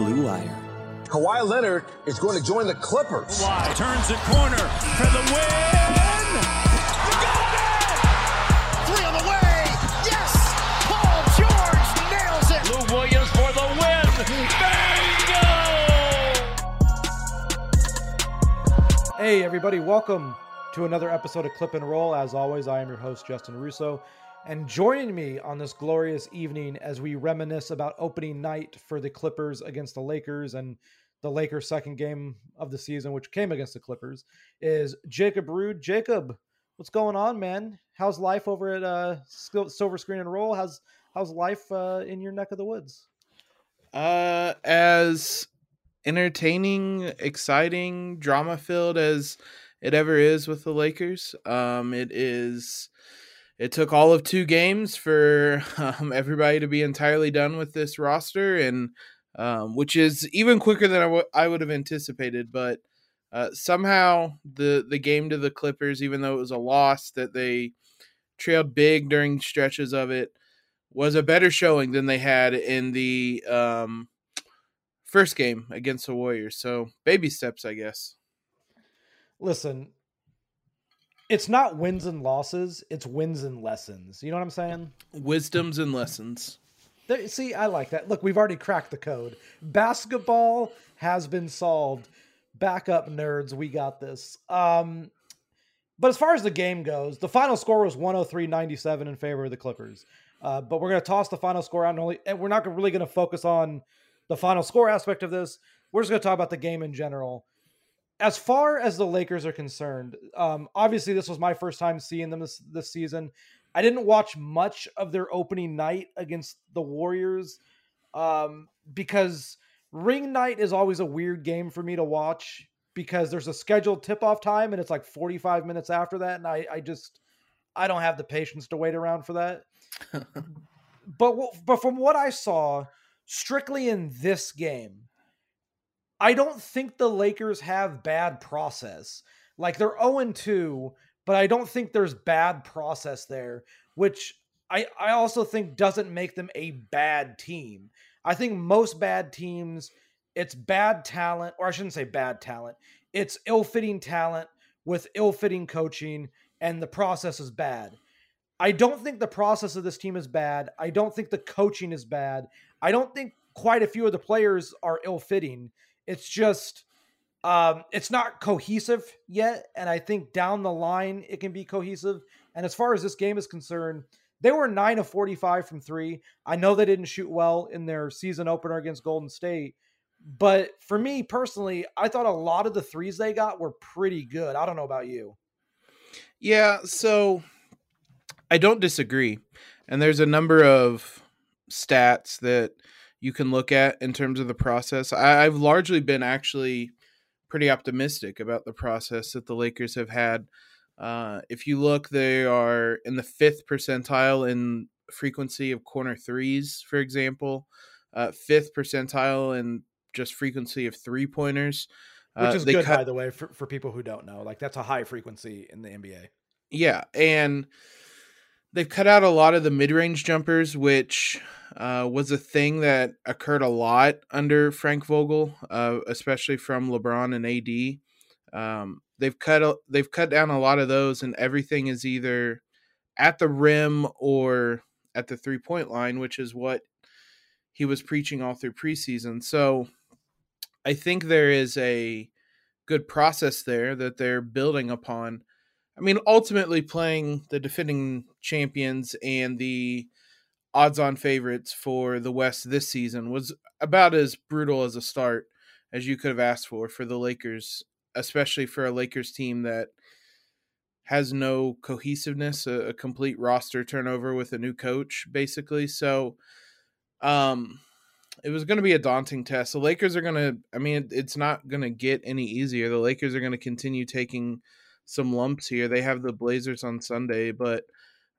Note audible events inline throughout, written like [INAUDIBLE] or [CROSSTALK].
Blue Wire. Kawhi Leonard is going to join the Clippers. Kawhi turns the corner for the win. Three on the way. Yes. Paul George nails it. Lou Williams for the win. Bingo! Hey, everybody, welcome to another episode of Clip and Roll. As always, I am your host, Justin Russo. And joining me on this glorious evening as we reminisce about opening night for the Clippers against the Lakers and the Lakers' second game of the season, which came against the Clippers, is Jacob Rude. Jacob, what's going on, man? How's life over at uh, Silver Screen and Roll? How's how's life uh, in your neck of the woods? Uh, as entertaining, exciting, drama filled as it ever is with the Lakers. Um, it is. It took all of two games for [LAUGHS] um, everybody to be entirely done with this roster, and um, which is even quicker than I, w- I would have anticipated. But uh, somehow the the game to the Clippers, even though it was a loss that they trailed big during stretches of it, was a better showing than they had in the um, first game against the Warriors. So baby steps, I guess. Listen, it's not wins and losses, it's wins and lessons. You know what I'm saying? Wisdoms and lessons. There, see, I like that. Look, we've already cracked the code. Basketball has been solved. Back up, nerds. We got this. Um, but as far as the game goes, the final score was 103 97 in favor of the Clippers. Uh, but we're going to toss the final score out and, only, and we're not really going to focus on the final score aspect of this. We're just going to talk about the game in general. As far as the Lakers are concerned, um, obviously this was my first time seeing them this, this season. I didn't watch much of their opening night against the Warriors um, because ring night is always a weird game for me to watch because there's a scheduled tip off time and it's like 45 minutes after that. And I, I just, I don't have the patience to wait around for that. [LAUGHS] but, but from what I saw, strictly in this game, I don't think the Lakers have bad process. Like they're 0 2, but I don't think there's bad process there, which I, I also think doesn't make them a bad team. I think most bad teams, it's bad talent, or I shouldn't say bad talent, it's ill fitting talent with ill fitting coaching, and the process is bad. I don't think the process of this team is bad. I don't think the coaching is bad. I don't think quite a few of the players are ill fitting. It's just um, it's not cohesive yet, and I think down the line it can be cohesive. And as far as this game is concerned, they were nine of forty-five from three. I know they didn't shoot well in their season opener against Golden State, but for me personally, I thought a lot of the threes they got were pretty good. I don't know about you. Yeah, so I don't disagree, and there's a number of stats that you can look at in terms of the process. I, I've largely been actually pretty optimistic about the process that the Lakers have had. Uh, if you look, they are in the fifth percentile in frequency of corner threes, for example, uh, fifth percentile in just frequency of three pointers. Which is uh, good, cut, by the way, for, for people who don't know. Like, that's a high frequency in the NBA. Yeah. And they've cut out a lot of the mid range jumpers, which uh, was a thing that occurred a lot under Frank Vogel, uh, especially from LeBron and AD. Um, they've cut they've cut down a lot of those, and everything is either at the rim or at the three point line, which is what he was preaching all through preseason. So I think there is a good process there that they're building upon. I mean, ultimately playing the defending champions and the odds on favorites for the West this season was about as brutal as a start as you could have asked for for the Lakers, especially for a Lakers team that has no cohesiveness, a, a complete roster turnover with a new coach, basically. So, um, it was going to be a daunting test. The Lakers are going to, I mean, it's not going to get any easier. The Lakers are going to continue taking some lumps here. They have the Blazers on Sunday, but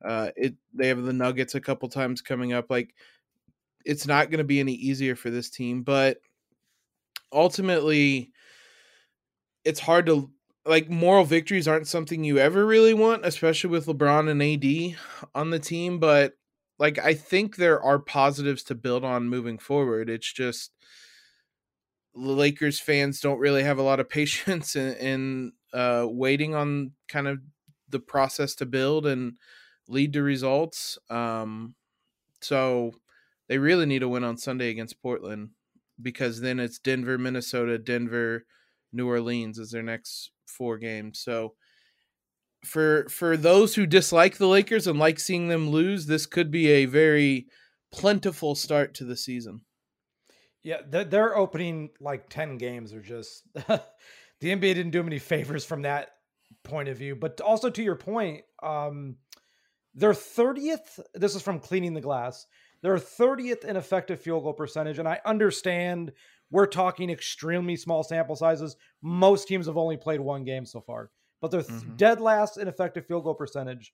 uh, it they have the Nuggets a couple times coming up. Like it's not going to be any easier for this team, but ultimately, it's hard to like moral victories aren't something you ever really want, especially with LeBron and AD on the team. But like I think there are positives to build on moving forward. It's just Lakers fans don't really have a lot of [LAUGHS] patience in, in uh, waiting on kind of the process to build and lead to results. Um, so they really need a win on Sunday against Portland because then it's Denver, Minnesota, Denver, New Orleans as their next four games. So for for those who dislike the Lakers and like seeing them lose, this could be a very plentiful start to the season. Yeah, their opening like 10 games are just [LAUGHS] the NBA didn't do many favors from that point of view. But also to your point, um their 30th, this is from cleaning the glass. Their 30th in effective field goal percentage and I understand we're talking extremely small sample sizes. Most teams have only played one game so far but they're mm-hmm. dead last in effective field goal percentage.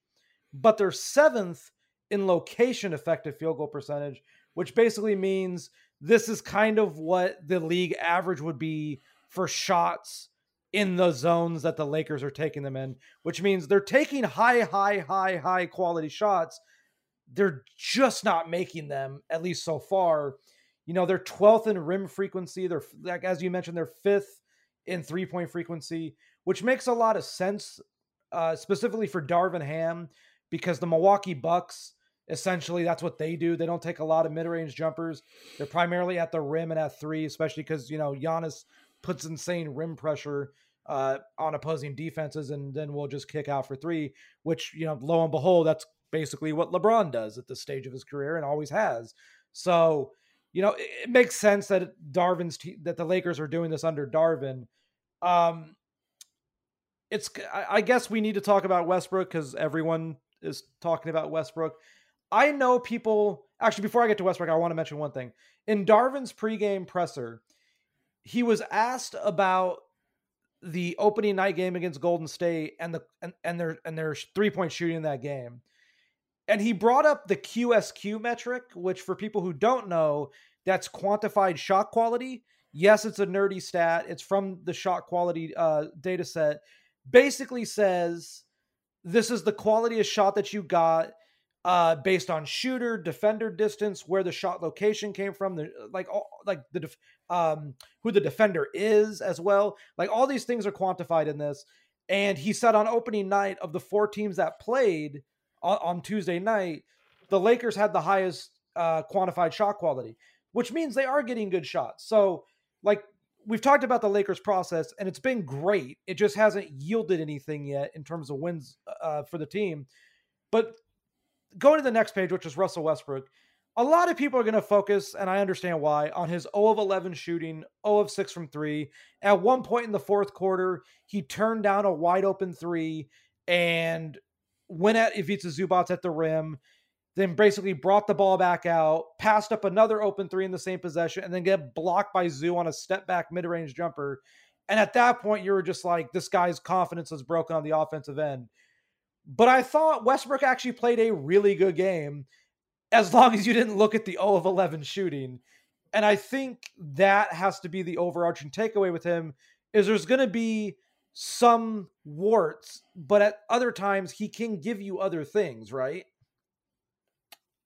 But they're seventh in location effective field goal percentage, which basically means this is kind of what the league average would be for shots in the zones that the Lakers are taking them in, which means they're taking high, high, high, high quality shots. They're just not making them, at least so far. You know, they're 12th in rim frequency. They're, like, as you mentioned, they're fifth in three point frequency which makes a lot of sense, uh, specifically for Darvin Ham, because the Milwaukee Bucks essentially that's what they do. They don't take a lot of mid-range jumpers. They're primarily at the rim and at three, especially because you know Giannis puts insane rim pressure uh, on opposing defenses, and then we'll just kick out for three. Which you know, lo and behold, that's basically what LeBron does at this stage of his career and always has. So you know, it, it makes sense that Darvin's that the Lakers are doing this under Darvin. Um, it's I guess we need to talk about Westbrook because everyone is talking about Westbrook. I know people actually before I get to Westbrook, I want to mention one thing. In Darvin's pregame presser, he was asked about the opening night game against Golden State and the and, and their and their three point shooting in that game. And he brought up the QSQ metric, which for people who don't know, that's quantified shot quality. Yes, it's a nerdy stat. It's from the shot quality uh, data set basically says this is the quality of shot that you got uh, based on shooter, defender distance, where the shot location came from, the like all like the def, um who the defender is as well. Like all these things are quantified in this. And he said on opening night of the four teams that played on, on Tuesday night, the Lakers had the highest uh, quantified shot quality, which means they are getting good shots. So like we've talked about the Lakers process, and it's been great. It just hasn't yielded anything yet in terms of wins uh, for the team. But going to the next page, which is Russell Westbrook, a lot of people are going to focus, and I understand why, on his 0 of 11 shooting, 0 of 6 from three. At one point in the fourth quarter, he turned down a wide open three and went at Ivica Zubac at the rim then basically brought the ball back out, passed up another open three in the same possession, and then get blocked by Zoo on a step back mid range jumper. And at that point, you were just like, this guy's confidence is broken on the offensive end. But I thought Westbrook actually played a really good game as long as you didn't look at the 0 of 11 shooting. And I think that has to be the overarching takeaway with him is there's going to be some warts, but at other times he can give you other things, right?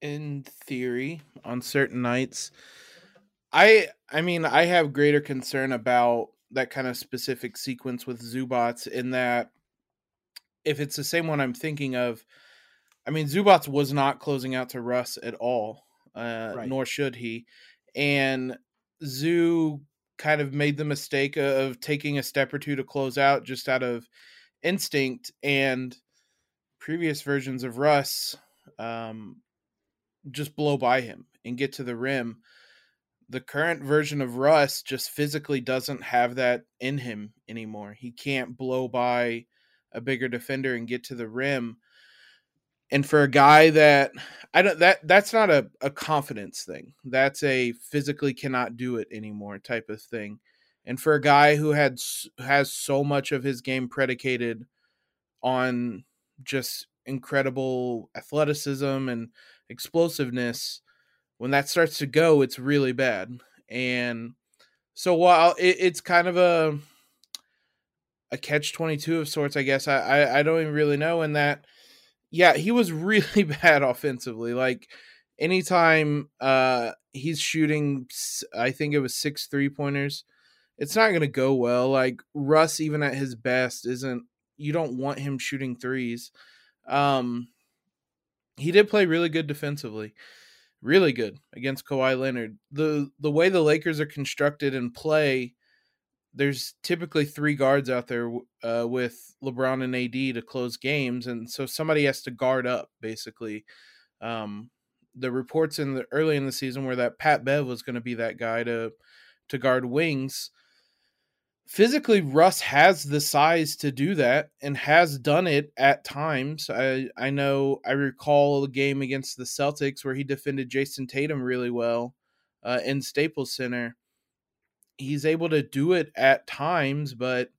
in theory on certain nights. I I mean I have greater concern about that kind of specific sequence with Zubac in that if it's the same one I'm thinking of, I mean Zubac was not closing out to Russ at all, uh, right. nor should he, and Zoo kind of made the mistake of taking a step or two to close out just out of instinct and previous versions of Russ um, just blow by him and get to the rim. The current version of Russ just physically doesn't have that in him anymore. He can't blow by a bigger defender and get to the rim. And for a guy that I don't that that's not a, a confidence thing. That's a physically cannot do it anymore type of thing. And for a guy who had has so much of his game predicated on just incredible athleticism and explosiveness, when that starts to go, it's really bad. And so while it, it's kind of a a catch twenty two of sorts, I guess I, I I don't even really know. In that, yeah, he was [LAUGHS] really bad offensively. Like anytime uh he's shooting, I think it was six three pointers it's not going to go well. Like Russ, even at his best, isn't. You don't want him shooting threes. Um, he did play really good defensively, really good against Kawhi Leonard. the The way the Lakers are constructed and play, there's typically three guards out there uh, with LeBron and AD to close games, and so somebody has to guard up. Basically, um, the reports in the early in the season were that Pat Bev was going to be that guy to to guard wings. Physically, Russ has the size to do that and has done it at times. I I know I recall a game against the Celtics where he defended Jayson Tatum really well uh, in Staples Center he's able to do it at times, but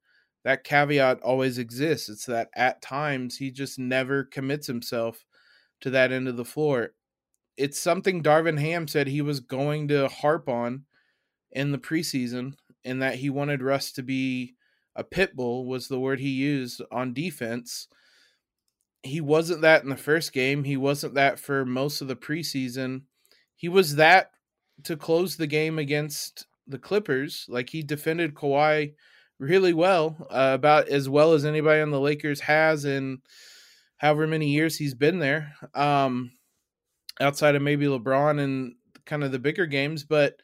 that caveat always exists. It's that at times he just never commits himself to that end of the floor. It's something Darvin Ham said he was going to harp on in the preseason, and that he wanted Russ to be a pit bull, was the word he used on defense. He wasn't that in the first game. He wasn't that for most of the preseason. He was that to close the game against the Clippers. Like he defended Kawhi really well, uh, about as well as anybody on the Lakers has in however many years he's been there. Um, outside of maybe LeBron and kind of the bigger games, but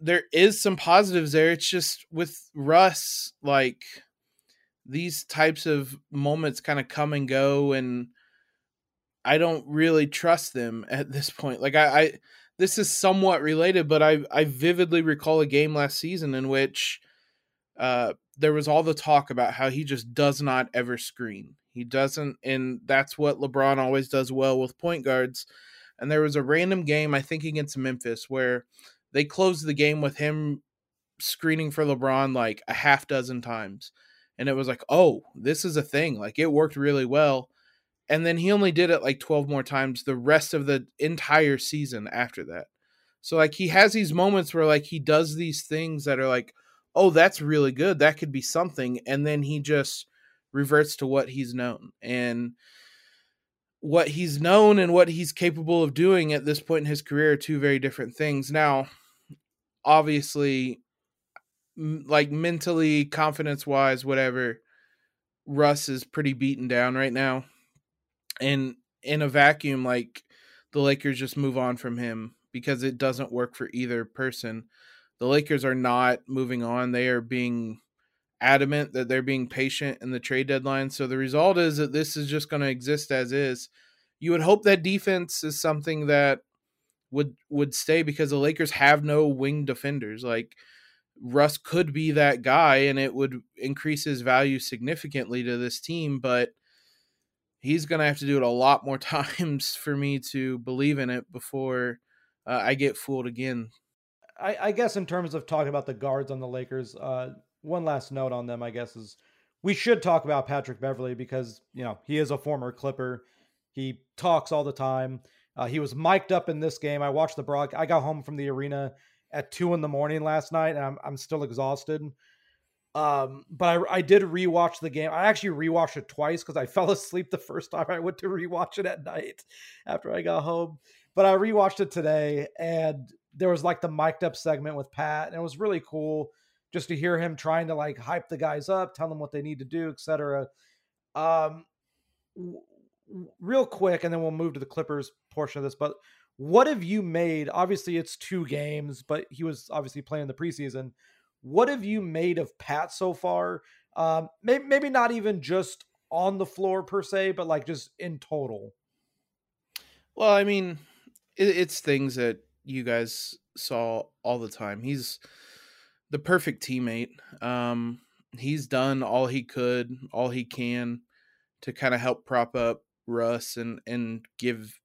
there is some positives there. It's just with Russ, like these types of moments kind of come and go, and I don't really trust them at this point. Like I, I this is somewhat related, but I I vividly recall a game last season in which uh, there was all the talk about how he just does not ever screen. He doesn't, and that's what LeBron always does well with point guards. And there was a random game, I think against Memphis, where they closed the game with him screening for LeBron like a half dozen times. And it was like, oh, this is a thing. Like it worked really well and then he only did it like 12 more times the rest of the entire season after that. So like he has these moments where like he does these things that are like oh that's really good. That could be something and then he just reverts to what he's known. And what he's known and what he's capable of doing at this point in his career are two very different things. Now obviously like mentally confidence wise whatever russ is pretty beaten down right now and in a vacuum like the Lakers just move on from him because it doesn't work for either person. The Lakers are not moving on. They are being adamant that they're being patient in the trade deadline. So the result is that this is just going to exist as is. You would hope that defense is something that would would stay because the Lakers have no wing defenders. Like Russ could be that guy and it would increase his value significantly to this team, but he's going to have to do it a lot more [LAUGHS] times for me to believe in it before uh, I get fooled again. I, I, guess in terms of talking about the guards on the Lakers, uh, one last note on them, I guess, is we should talk about Patrick Beverley because you know he is a former Clipper. He talks all the time. Uh, he was mic'd up in this game. I watched the broad. I got home from the arena at two in the morning last night, and I'm I'm still exhausted. Um, but I, I did rewatch the game. I actually rewatched it twice because I [LAUGHS] fell asleep the first time I went to rewatch it at night after I got home. But I rewatched it today, and there was like the mic'd up segment with Pat, and it was really cool just to hear him trying to like hype the guys up, tell them what they need to do, etc. Um, w- real quick, and then we'll move to the Clippers portion of this. But what have you made? Obviously, it's two games, but he was obviously playing the preseason what have you made of Pat so far? Um, maybe, maybe not even just on the floor per se, but like just in total. Well, I mean, it, it's things that you guys saw all the time. He's the perfect teammate. Um, he's done all he could, all he can to kind of help prop up Russ and and give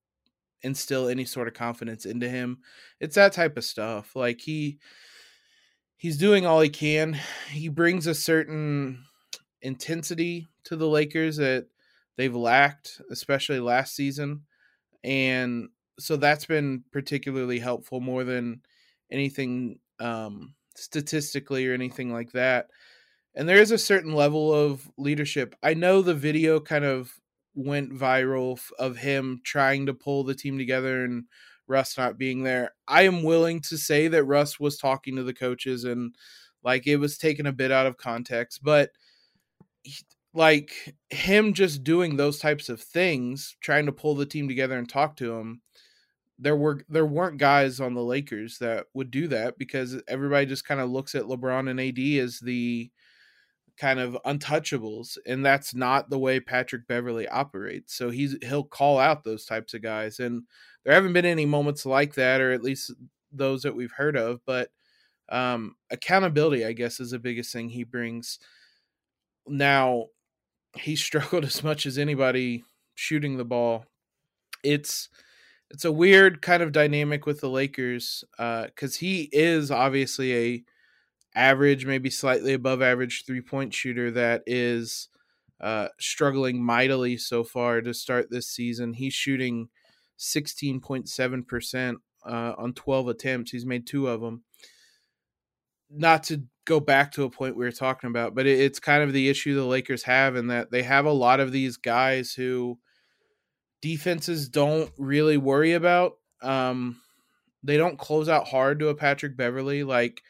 instill any sort of confidence into him. It's that type of stuff. Like he he's doing all he can. He brings a certain intensity to the Lakers that they've lacked, especially last season. And so that's been particularly helpful more than anything um, statistically or anything like that. And there is a certain level of leadership. I know the video kind of went viral of him trying to pull the team together and Russ not being there. I am willing to say that Russ was talking to the coaches and Like it was taken a bit out of context, but he- like him just doing those types of things, trying to pull the team together and talk to him. There were there weren't guys on the Lakers that would do that because everybody just kind of looks at LeBron and AD as the kind of untouchables and that's not the way Patrick Beverley operates. So he's he'll call out those types of guys and there haven't been any moments like that or at least those that we've heard of, but um accountability I guess is the biggest thing he brings. Now he [LAUGHS] struggled as much as anybody shooting the ball. It's it's a weird kind of dynamic with the Lakers uh cuz he is obviously a average, maybe slightly above average three point shooter that is uh, struggling mightily so far to start this season. He's shooting 16.7% uh, on 12 attempts. He's made two of them. Not to go back to a point we were talking about, but it, it's kind of the issue the Lakers have in that they have a lot of these guys who defenses don't really worry about. Um, they don't close out hard to a Patrick Beverley. Like,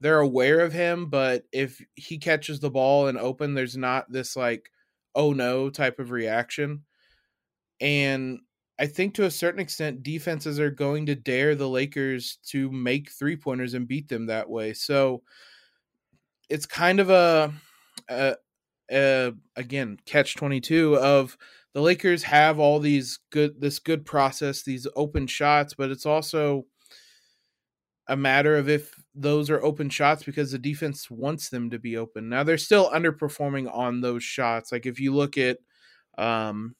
they're aware of him, but if he catches the ball and open, there's not this like, oh no type of reaction. And I think to a certain extent, defenses are going to dare the Lakers to make three pointers and beat them that way. So it's kind of a, a, a again catch twenty two of the Lakers have all these good this good process, these open shots, but it's also a matter of if those are open shots because the defense wants them to be open. Now they're still underperforming on those shots. Like if you look at um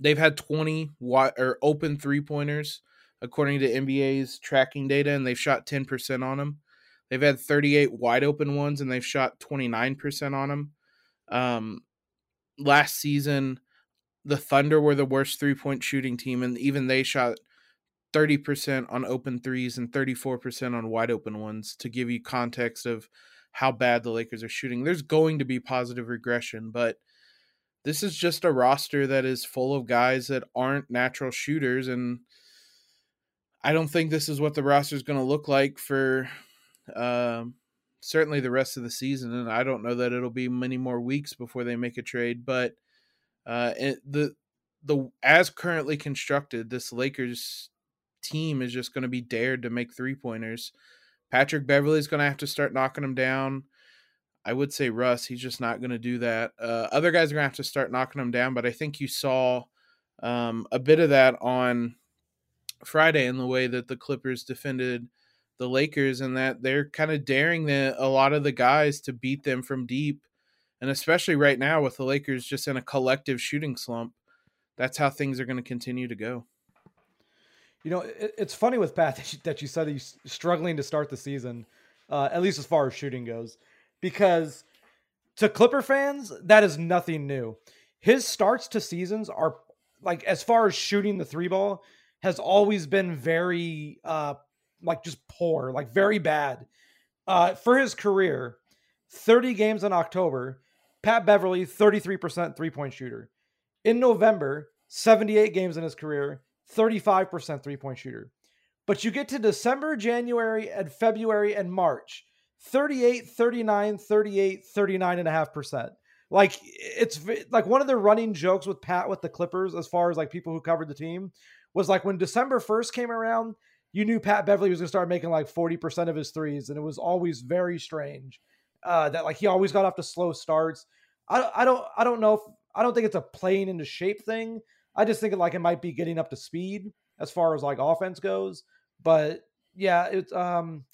they've had 20 wide or open three-pointers according to NBA's tracking data and they've shot 10% on them. They've had 38 wide open ones and they've shot 29% on them. Um last season the Thunder were the worst three-point shooting team and even they shot 30% on open threes and 34% on wide open ones to give you context of how bad the Lakers are shooting. There's going to be positive regression, but this is just a roster that is full of guys that aren't natural shooters and I don't think this is what the roster is going to look like for um, certainly the rest of the season and I don't know that it'll be many more weeks before they make a trade, but uh, it, the the as currently constructed, this Lakers team is just going to be dared to make three pointers. Patrick Beverley is going to have to start knocking them down. I would say Russ, he's just not going to do that. Uh, other guys are going to have to start knocking them down, but I think you saw um, a bit of that on Friday in the way that the Clippers defended the Lakers, and that they're kind of daring the, a lot of the guys to beat them from deep. And especially right now with the Lakers just in a collective shooting slump, that's how things are going to continue to go. You know, it, it's funny with Pat [LAUGHS] that you, that you said he's struggling to start the season, uh, at least as far as shooting goes, because to Clipper fans, that is nothing new. His starts to seasons are like, as far as shooting the three ball, has always been very, uh, like just poor, like very bad. Uh, for his career, 30 games in October, Pat Beverley, 33% three point shooter. In November, 78 games in his career, 35% three point shooter. But you get to December, January, and February and March 38, 39, 38, 39.5%. Like it's like one of the running jokes with Pat with the Clippers, as far as like people who covered the team, was like when December 1st came around, you knew Pat Beverley was going to start making like 40% of his threes. And it was always very strange uh, that like he always got off to slow starts. I, I don't I don't know if I don't think it's a playing into shape thing. I just think it like it might be getting up to speed as far as like offense goes. But yeah, it's um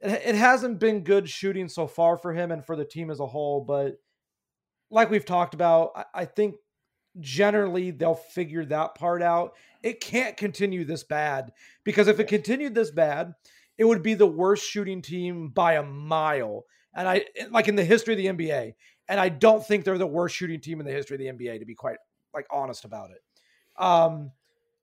it, it hasn't been good shooting so far for him and for the team as a whole. But like we've talked about, I, I think generally they'll figure that part out. It can't continue this bad because if it continued this bad, it would be the worst shooting team by a mile. And I like in the history of the NBA. And I don't think they're the worst shooting team in the history of the NBA, to be quite like honest about it. Um,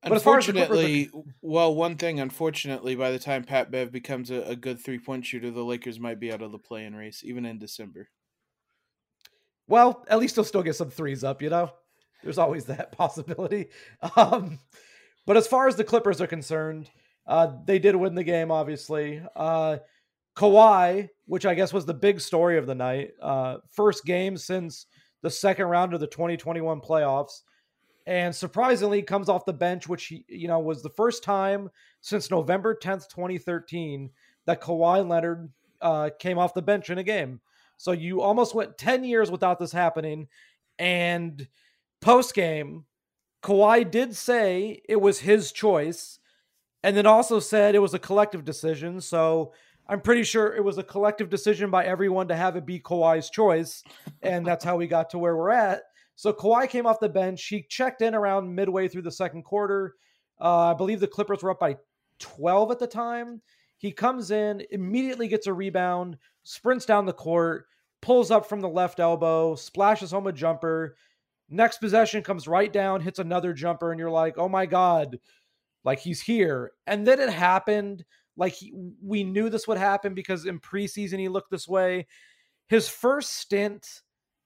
but unfortunately, Clippers, like, well, one thing, unfortunately, by the time Pat Bev becomes a, a good three point shooter, the Lakers might be out of the play in race, even in December. Well, at least he'll still get some threes up, you know? There's always that [LAUGHS] possibility. Um, but as far as the Clippers are concerned, uh, they did win the game, obviously. Uh, Kawhi, which I guess was the big story of the night, uh, first game since the second round of the 2021 playoffs, and surprisingly comes off the bench, which he, you know was the first time since November 10th, 2013, that Kawhi Leonard uh, came off the bench in a game. So you almost went 10 years without this happening, and post game, Kawhi did say it was his choice, and then also said it was a collective decision. So I'm pretty sure it was a collective decision by everyone to have it be Kawhi's choice, and that's how we got to where we're at. So Kawhi came off the bench. He checked in around midway through the second quarter. Uh, I believe the Clippers were up by 12 at the time. He comes in, immediately gets a rebound, sprints down the court, pulls up from the left elbow, splashes home a jumper. Next possession comes right down, hits another jumper, and you're like, oh my God, like he's here. And then it happened. Like he, we knew this would happen because in preseason he looked this way. His first stint,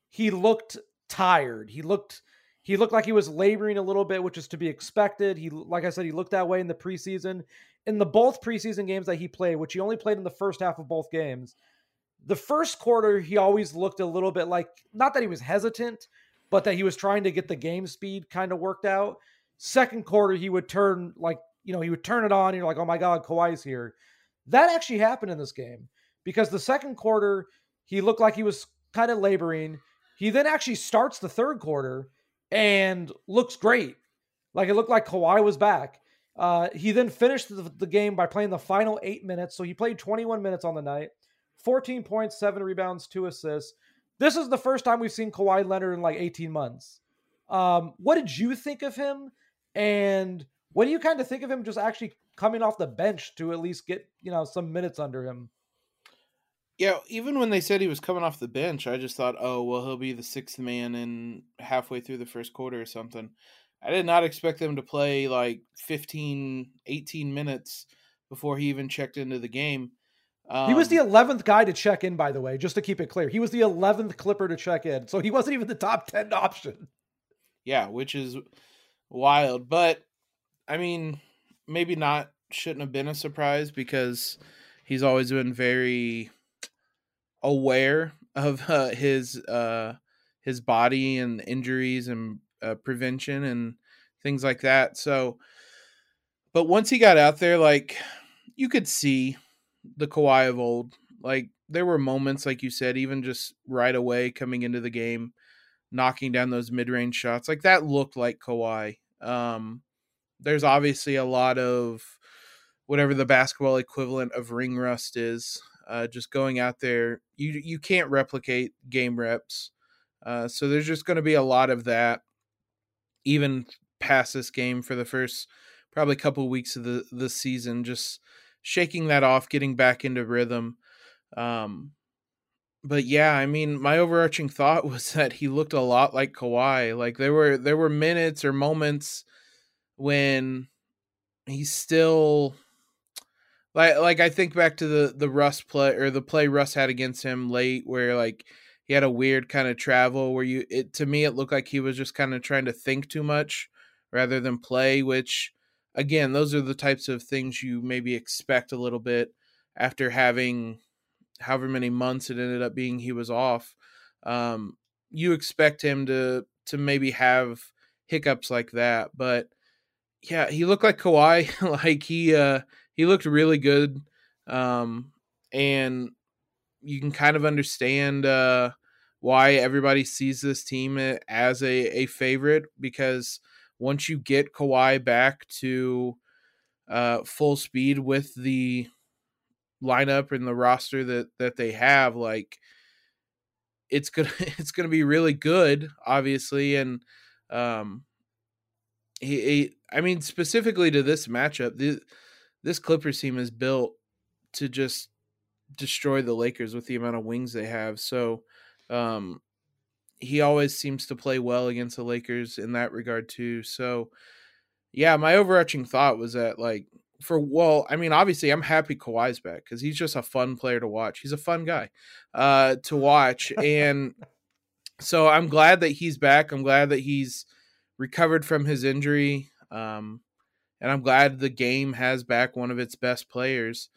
he looked tired. He looked he looked like he was laboring a little bit, which is to be expected. He like I said, he looked that way in the preseason. In the both preseason games that he played, which he only played in the first half of both games, the first quarter he always looked a little bit like not that he was hesitant, but that he was trying to get the game speed kind of worked out. Second quarter, he would turn like you know, he would turn it on. You're like, oh my God, Kawhi's here. That actually happened in this game because the second quarter, he looked like he was kind of laboring. He then actually starts the third quarter and looks great. Like it looked like Kawhi was back. Uh, he then finished the, the, game by playing the final eight minutes. So he played 21 minutes on the night, 14 points, seven rebounds, two assists. This is the first time we've seen Kawhi Leonard in like 18 months. Um, what did you think of him? And what do you kind of think of him just actually coming off the bench to at least get, you know, some minutes under him? Yeah, even when they said he was coming off the bench, I just thought, oh, well, he'll be the sixth man in halfway through the first quarter or something. I did not expect them to play like 15, 18 minutes before he even checked into the game. Um, he was the 11th um, guy to check in, by the way, just to keep it clear. He was the 11th Clipper to check in. So he wasn't even the top 10 option. Yeah, which is wild. But I mean, maybe not shouldn't have been a surprise because he's always been very aware of uh, his uh, his body and injuries and uh, prevention and things like that. So, but once he got out there, like you could see the Kawhi of old. Like there were moments, like you said, even just right away coming into the game, knocking down those mid range shots, like that looked like Kawhi. Um, there's obviously a lot of whatever the basketball equivalent of ring rust is. Uh, just going out there, you you can't replicate game reps. Uh, so there's just going to be a lot of that, even past this game for the first probably couple weeks of the the season. Just shaking that off, getting back into rhythm. Um, but yeah, I mean, my overarching thought [LAUGHS] was that he looked a lot like Kawhi. Like there were there were minutes or moments when he's still like like I think back to the the Russ play or the play Russ had against him late where like he had a weird kind of travel where you it to me it looked like he was just kind of trying to think too much rather than play which again those are the types of things you maybe expect a little bit after having however many months it ended up being he was off. Um you expect him to to maybe have hiccups like that but yeah, he looked like Kawhi. [LAUGHS] like he uh he looked really good. Um and you can kind of understand uh why everybody sees this team as a, a favorite because once you get Kawhi back to uh full speed with the lineup and the roster that that they have like it's gonna [LAUGHS] it's gonna be really good obviously and um he, he, I mean, specifically to this matchup, the, this Clippers team is built to just destroy the Lakers with the amount of wings they have. So, um, he always seems to play well against the Lakers in that regard too. So, yeah, my overarching thought was that like for well, I mean, obviously I'm happy Kawhi's back because he's just a fun player to watch. He's a fun guy uh, to watch, and [LAUGHS] so I'm glad that he's back. I'm glad that he's recovered from his injury. Um, and I'm glad the game has back one of its best players.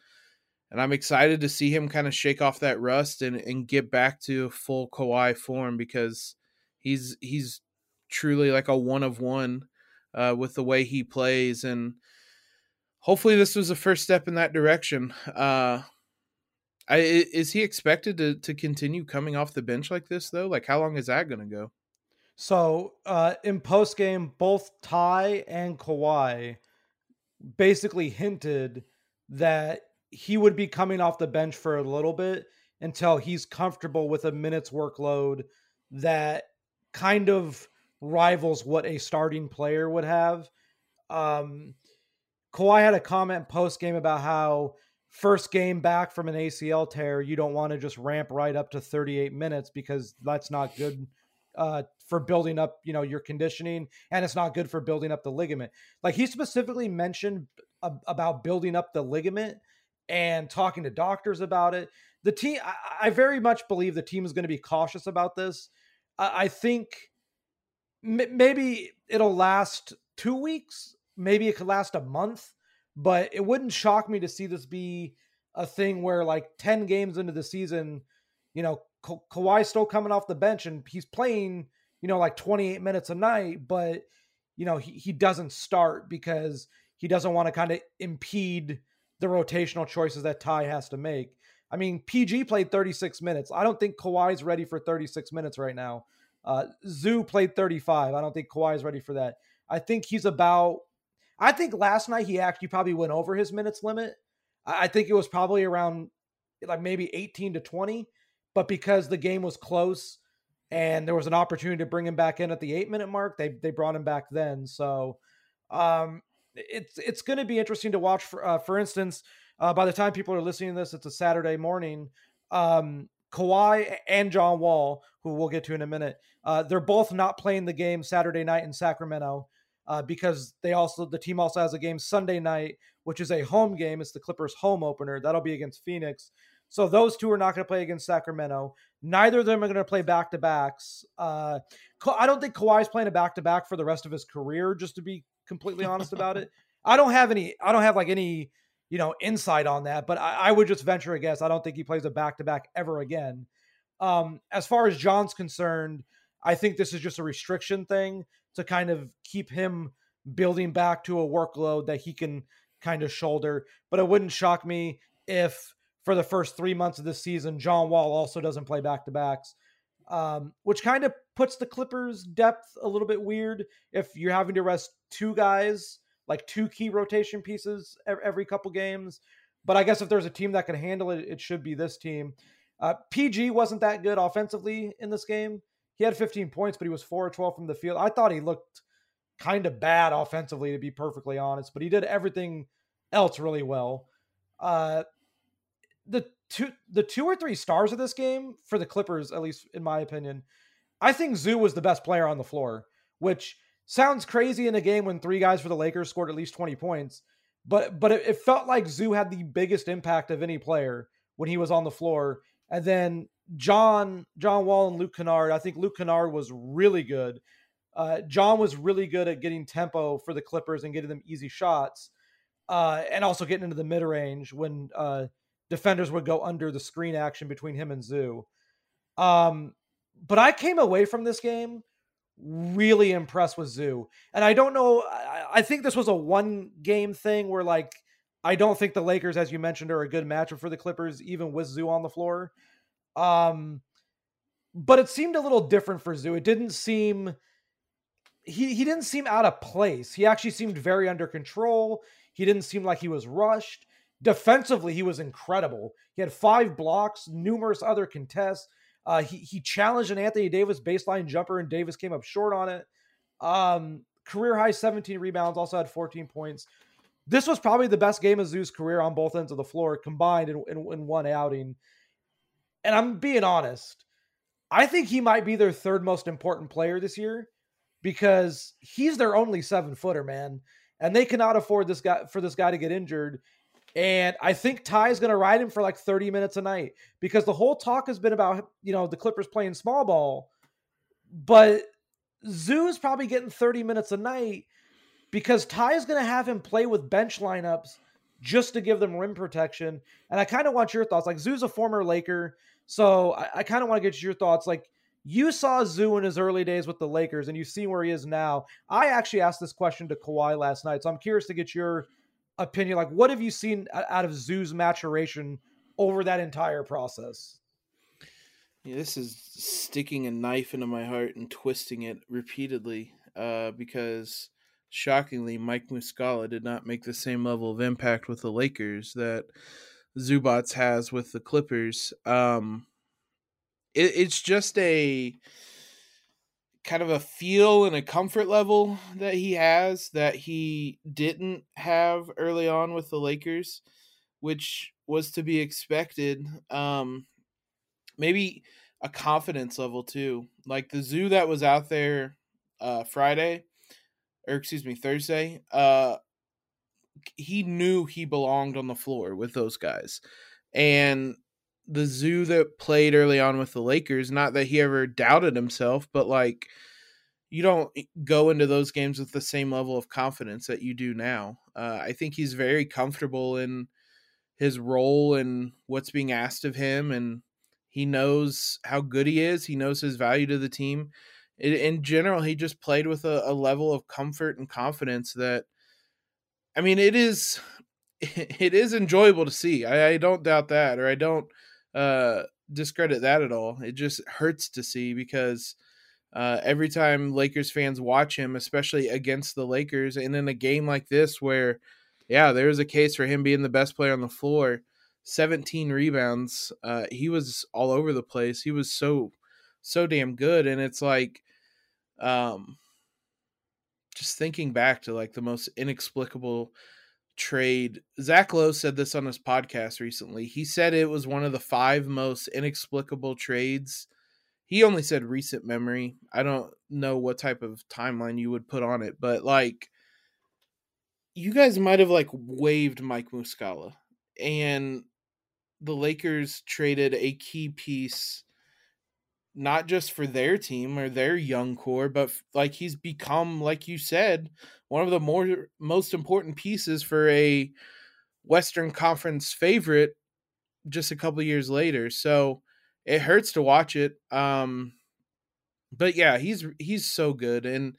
and I'm excited to see him kind of shake off that rust and, and get back to full Kawhi form because he's he's truly like a one of one uh, with the way he plays, and hopefully this was a first step in that direction. Uh, I, is he expected to to continue coming off the bench like this though? Like how long is that going to go? So uh, in post game, both Ty and Kawhi basically hinted that he would be coming off the bench for a little bit until he's comfortable with a minutes workload that kind of rivals what a starting player would have. Um, Kawhi had a comment post game about how first game back from an ACL tear, you don't want to just ramp right up to 38 minutes because that's not good uh, for building up, you know, your conditioning, and it's not good for building up the ligament. Like he specifically mentioned about building up the ligament and talking to doctors about it. The team, I, I very much believe the team is going to be cautious about this. I, I think m- maybe it'll last two weeks, maybe it could last a month, but it wouldn't shock me to see this be a thing where like 10 games into the season, you know, Ka- Kawhi's still coming off the bench and he's playing, you know, like 28 minutes a night, but you know, he, he doesn't start because he doesn't want to kind of impede the rotational choices that Ty has to make. I mean, PG played 36 minutes. I don't think Kawhi's ready for 36 minutes right now. Uh, Zoo played 35. I don't think Kawhi's ready for that. I think he's about. I think last night he actually probably went over his minutes limit. I think it was probably around like maybe 18 to 20, but because the game was close and there was an opportunity to bring him back in at the eight minute mark, they they brought him back then. So, um, it's it's going to be interesting to watch. For uh, for instance, uh, by the time people are listening to this, it's a Saturday morning. Um, Kawhi and John Wall, who we'll get to in a minute, uh, they're both not playing the game Saturday night in Sacramento uh, because they also the team also has a game Sunday night, which is a home game. It's the Clippers' home opener. That'll be against Phoenix. So those two are not going to play against Sacramento. Neither of them are going to play back to backs. Uh, I don't think Kawhi's playing a back to back for the rest of his career. Just to be completely honest about it, [LAUGHS] I don't have any. I don't have like any you know insight on that, but I, I would just venture a guess. I don't think he plays a back to back ever again. Um, as far as John's concerned, I think this is just a restriction thing to kind of keep him building back to a workload that he can kind of shoulder. But it wouldn't shock me if for the first three months of this season, John Wall also doesn't play back to backs, um, which kind of puts the Clippers' depth a little bit weird. If you're having to rest two guys, like two key rotation pieces every couple games. But I guess if there's a team that can handle it, it should be this team. Uh, PG wasn't that good offensively in this game. He had 15 points, but he was 4 12 from the field. I thought he looked kind of bad offensively, to be perfectly honest, but he did everything else really well. Uh, the two the two or three stars of this game for the Clippers, at least in my opinion, I think Zoo was the best player on the floor, which sounds crazy in a game when three guys for the Lakers scored at least 20 points. But but it, it felt like Zoo had the biggest impact of any player when he was on the floor. And then John John Wall and Luke Kennard. I think Luke Kennard was really good. Uh, John was really good at getting tempo for the Clippers and getting them easy shots, uh, and also getting into the mid range when uh, defenders would go under the screen action between him and Zoo. Um, but I came away from this game really impressed with Zoo. And I don't know, I, I, think this was a one game thing where, like, I don't think the Lakers, as you mentioned, are a good matchup for the Clippers, even with Zoo on the floor. Um, but it seemed a little different for Zoo. It didn't seem he he didn't seem out of place. He actually seemed very under control. He didn't seem like he was rushed. Defensively, he was incredible. He had five blocks, numerous other contests. Uh, he he challenged an Anthony Davis baseline jumper, and Davis came up short on it. Um, career high 17 rebounds, also had 14 points. This was probably the best game of Zoo's career on both ends of the floor combined in, in, in one outing. And I'm being honest, I think he might be their third most important player this year because he's their only seven footer, man. And they cannot afford this guy for this guy to get injured. And I think Ty is going to ride him for like 30 minutes a night because the whole talk has been about, you know, the Clippers playing small ball. But Zoo is probably getting 30 minutes a night because Ty is going to have him play with bench lineups just to give them rim protection. And I kind of want your thoughts. Like Zoo's a former Laker, so I, I kind of want to get your thoughts. Like you saw Zoo in his early days with the Lakers, and you see where he is now. I actually asked this question to Kawhi last night, so I'm curious to get your opinion. Like, what have you seen out of Zoo's maturation over that entire process? Yeah, this is sticking a knife into my heart and twisting it repeatedly uh, because shockingly, Mike Muscala did not make the same level of impact with the Lakers that Zubac has with the Clippers. Um, it, it's just a kind of a feel and a comfort level that he has that he didn't have early on with the Lakers, which was to be expected. Um, maybe a confidence level too. Like the zoo that was out there uh, Friday, or excuse me, Thursday, uh, he knew he belonged on the floor with those guys. And the zoo that played early on with the Lakers, not that he ever doubted himself, but like you don't go into those games with the same level of confidence that you do now. Uh, I think he's very comfortable in his role and what's being asked of him, and he knows how good he is. He knows his value to the team. In general, he just played with a, a level of comfort and confidence that, I mean, it is [LAUGHS] it is enjoyable to see. I, I don't doubt that, or I don't uh, discredit that at all. It just hurts to see because uh, every time Lakers fans watch him, especially against the Lakers, and in a game like this where, yeah, there's a case for him being the best player on the floor. 17 rebounds. Uh, he was all over the place. He was so so damn good, and it's like, um, just thinking back to like the most inexplicable trade. Zach Lowe said this on his podcast recently. He said it was one of the five most inexplicable trades. He only said recent memory. I don't know what type of timeline you would put on it, but like you guys might have like waived Mike Muscala and the Lakers traded a key piece not just for their team or their young core, but like he's become, like you said, one of the more most important pieces for a Western Conference favorite just a couple years later. So it hurts to watch it. Um, but yeah, he's he's so good, and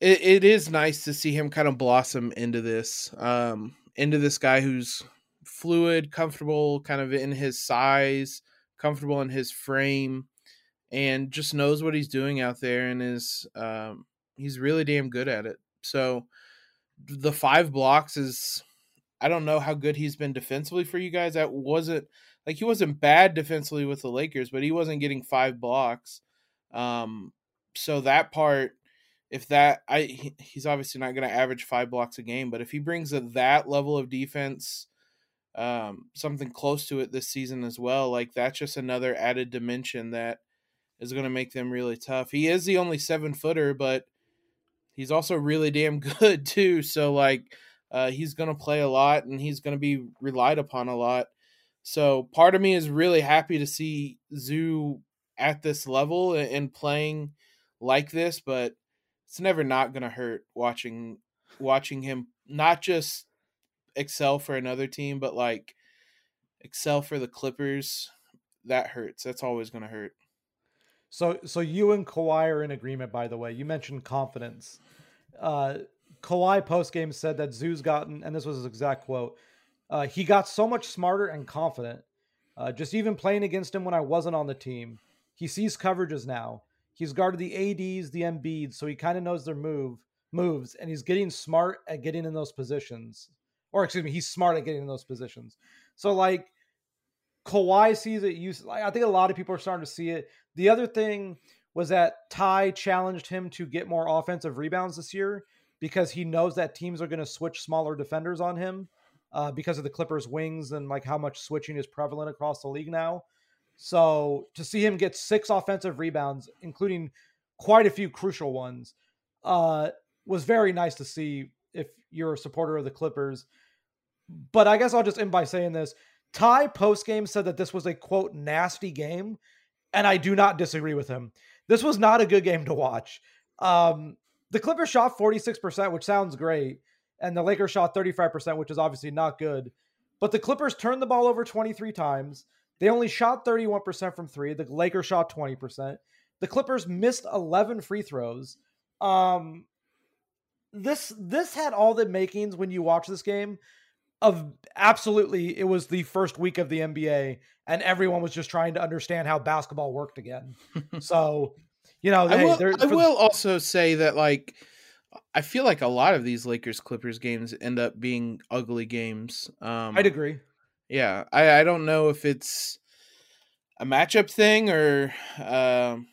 it, it is nice to see him kind of blossom into this, um, into this guy who's fluid, comfortable, kind of in his size comfortable in his frame, and just knows what he's doing out there, and is um, he's really damn good at it. So the five blocks is I don't know how good he's been defensively for you guys. That wasn't like he wasn't bad defensively with the Lakers, but he wasn't getting five blocks. Um, so that part, if that I he's obviously not going to average five blocks a game, but if he brings a, that level of defense um, something close to it this season as well. Like that's just another added dimension that is going to make them really tough. He is the only seven footer, but he's also really damn [LAUGHS] good too. So like uh, he's going to play a lot and he's going to be relied upon a lot. So part of me is really happy to see Zoo at this level and playing like this, but it's never not going to hurt watching watching him not just excel for another team, but like excel for the Clippers, that hurts. That's always going to hurt. So, so you and Kawhi are in agreement. By the way, you mentioned confidence. Uh, Kawhi post game said that Zoo's gotten, and this was his exact quote. Uh, he got so much smarter and confident. Uh, just even playing against him when I wasn't on the team, he sees coverages now. He's guarded the ads, the Embiids, so he kind of knows their move moves, and he's getting smart at getting in those positions or excuse me, he's smart at getting in those positions. So like Kawhi sees it. You, I think a lot of people are starting to see it. The other thing was that Ty challenged him to get more offensive rebounds this year because he knows that teams are going to switch smaller defenders on him uh, because of the Clippers' wings and like how much switching is prevalent across the league now. So to see him get six offensive rebounds, including quite a few crucial ones, uh, was very nice to see. If you're a supporter of the Clippers, but I guess I'll just end by saying this. Ty post game said that this was a quote nasty game, and I do not disagree with him. This was not a good game to watch. Um, the Clippers shot 46%, which sounds great. and the Lakers shot 35%, which is obviously not good. But the Clippers turned the ball over 23 times. They only shot 31% from three. The Lakers shot 20%. The Clippers missed 11 free throws. Um, this this had all the makings when you watch this game of absolutely it was the first week of the NBA and everyone was just trying to understand how basketball worked again. so, you know, [LAUGHS] I hey, will, I will also say that like I feel like a lot of these Lakers Clippers games end up being ugly games. Um, I'd agree. Yeah, I, I don't know if it's a matchup thing or um,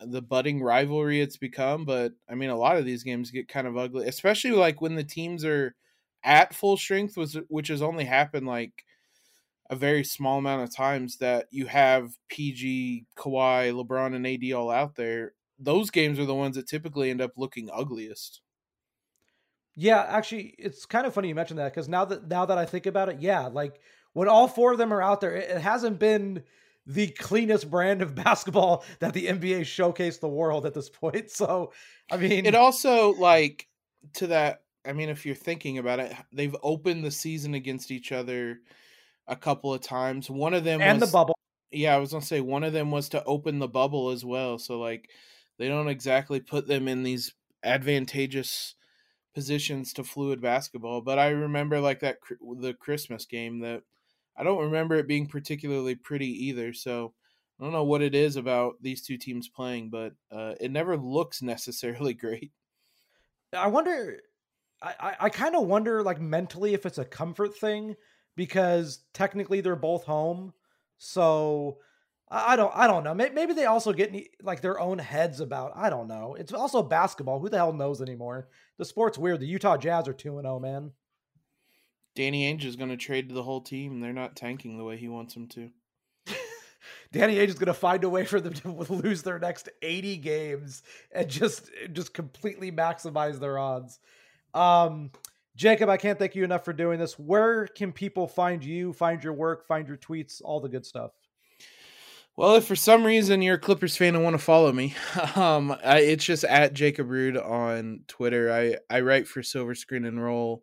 the budding rivalry it's become, but I mean, a lot of these games get kind of ugly, especially like when the teams are at full strength, was which has only happened like a very small amount of times that you have PG, Kawhi, LeBron, and AD all out there. Those games are the ones that typically end up looking ugliest. Yeah, actually, it's kind of funny you mentioned that because now that now that I think about it, yeah, like when all four of them are out there, it, it hasn't been the cleanest brand of [LAUGHS] basketball that the NBA showcased the world at this point. So, I mean, it also like to that i mean if you're thinking about it they've opened the season against each other a couple of times one of them and was, the bubble. yeah i was gonna say one of them was to open the bubble as well so like they don't exactly put them in these advantageous positions to fluid basketball but i remember like that the christmas game that i don't remember it being particularly pretty either so i don't know what it is about these two teams playing but uh, it never looks [LAUGHS] necessarily great I wonder. I I, kind of wonder, like mentally, if it's a comfort thing because technically they're both home. So I I don't I don't know. May- Maybe they also get like their own heads about. I don't know. It's also basketball. Who the hell knows anymore? The sport's weird. The Utah Jazz are two and zero, man. Danny Ainge is going to trade the whole team. They're not tanking the way he wants them to. [LAUGHS] Danny Ainge is going to find a way for them to [LAUGHS] lose their next 80 games and just just completely maximize their odds. Um, Jacob, I can't thank you enough for doing this. Where can people find you, find your work, find your tweets, all the good stuff? Well, if for some reason you're a Clippers fan and want to follow me, [LAUGHS] um, I, it's just at Jacob Rude on Twitter. I, I write for Silver Screen and Roll.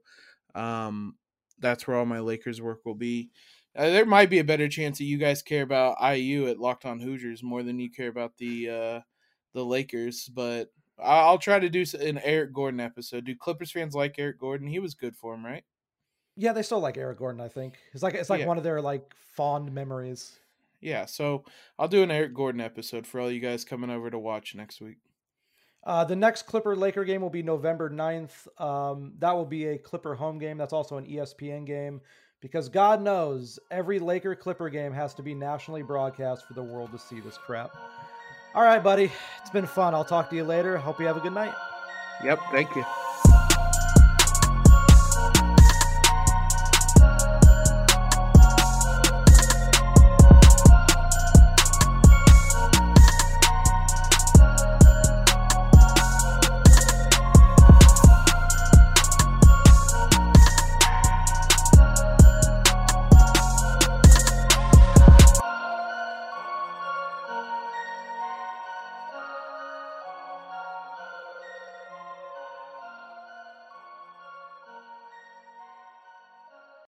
Um, that's where all my Lakers work will be. Uh, there might be a better chance that you guys care about IU at Locked On Hoosiers more than you care about the uh, the Lakers, but I'll try to do an Eric Gordon episode. Do Clippers fans like Eric Gordon? He was good for him, right? Yeah, they still like Eric Gordon, I think. It's like it's like Yeah. one of their like fond memories. Yeah, so I'll do an Eric Gordon episode for all you guys coming over to watch next week. Uh, the next Clipper Laker game will be November 9th. Um, that will be a Clipper home game. That's also an ESPN game because God knows every Laker Clipper game has to be nationally broadcast for the world to see this crap. All right, buddy. It's been fun. I'll talk to you later. Hope you have a good night. Yep, thank you.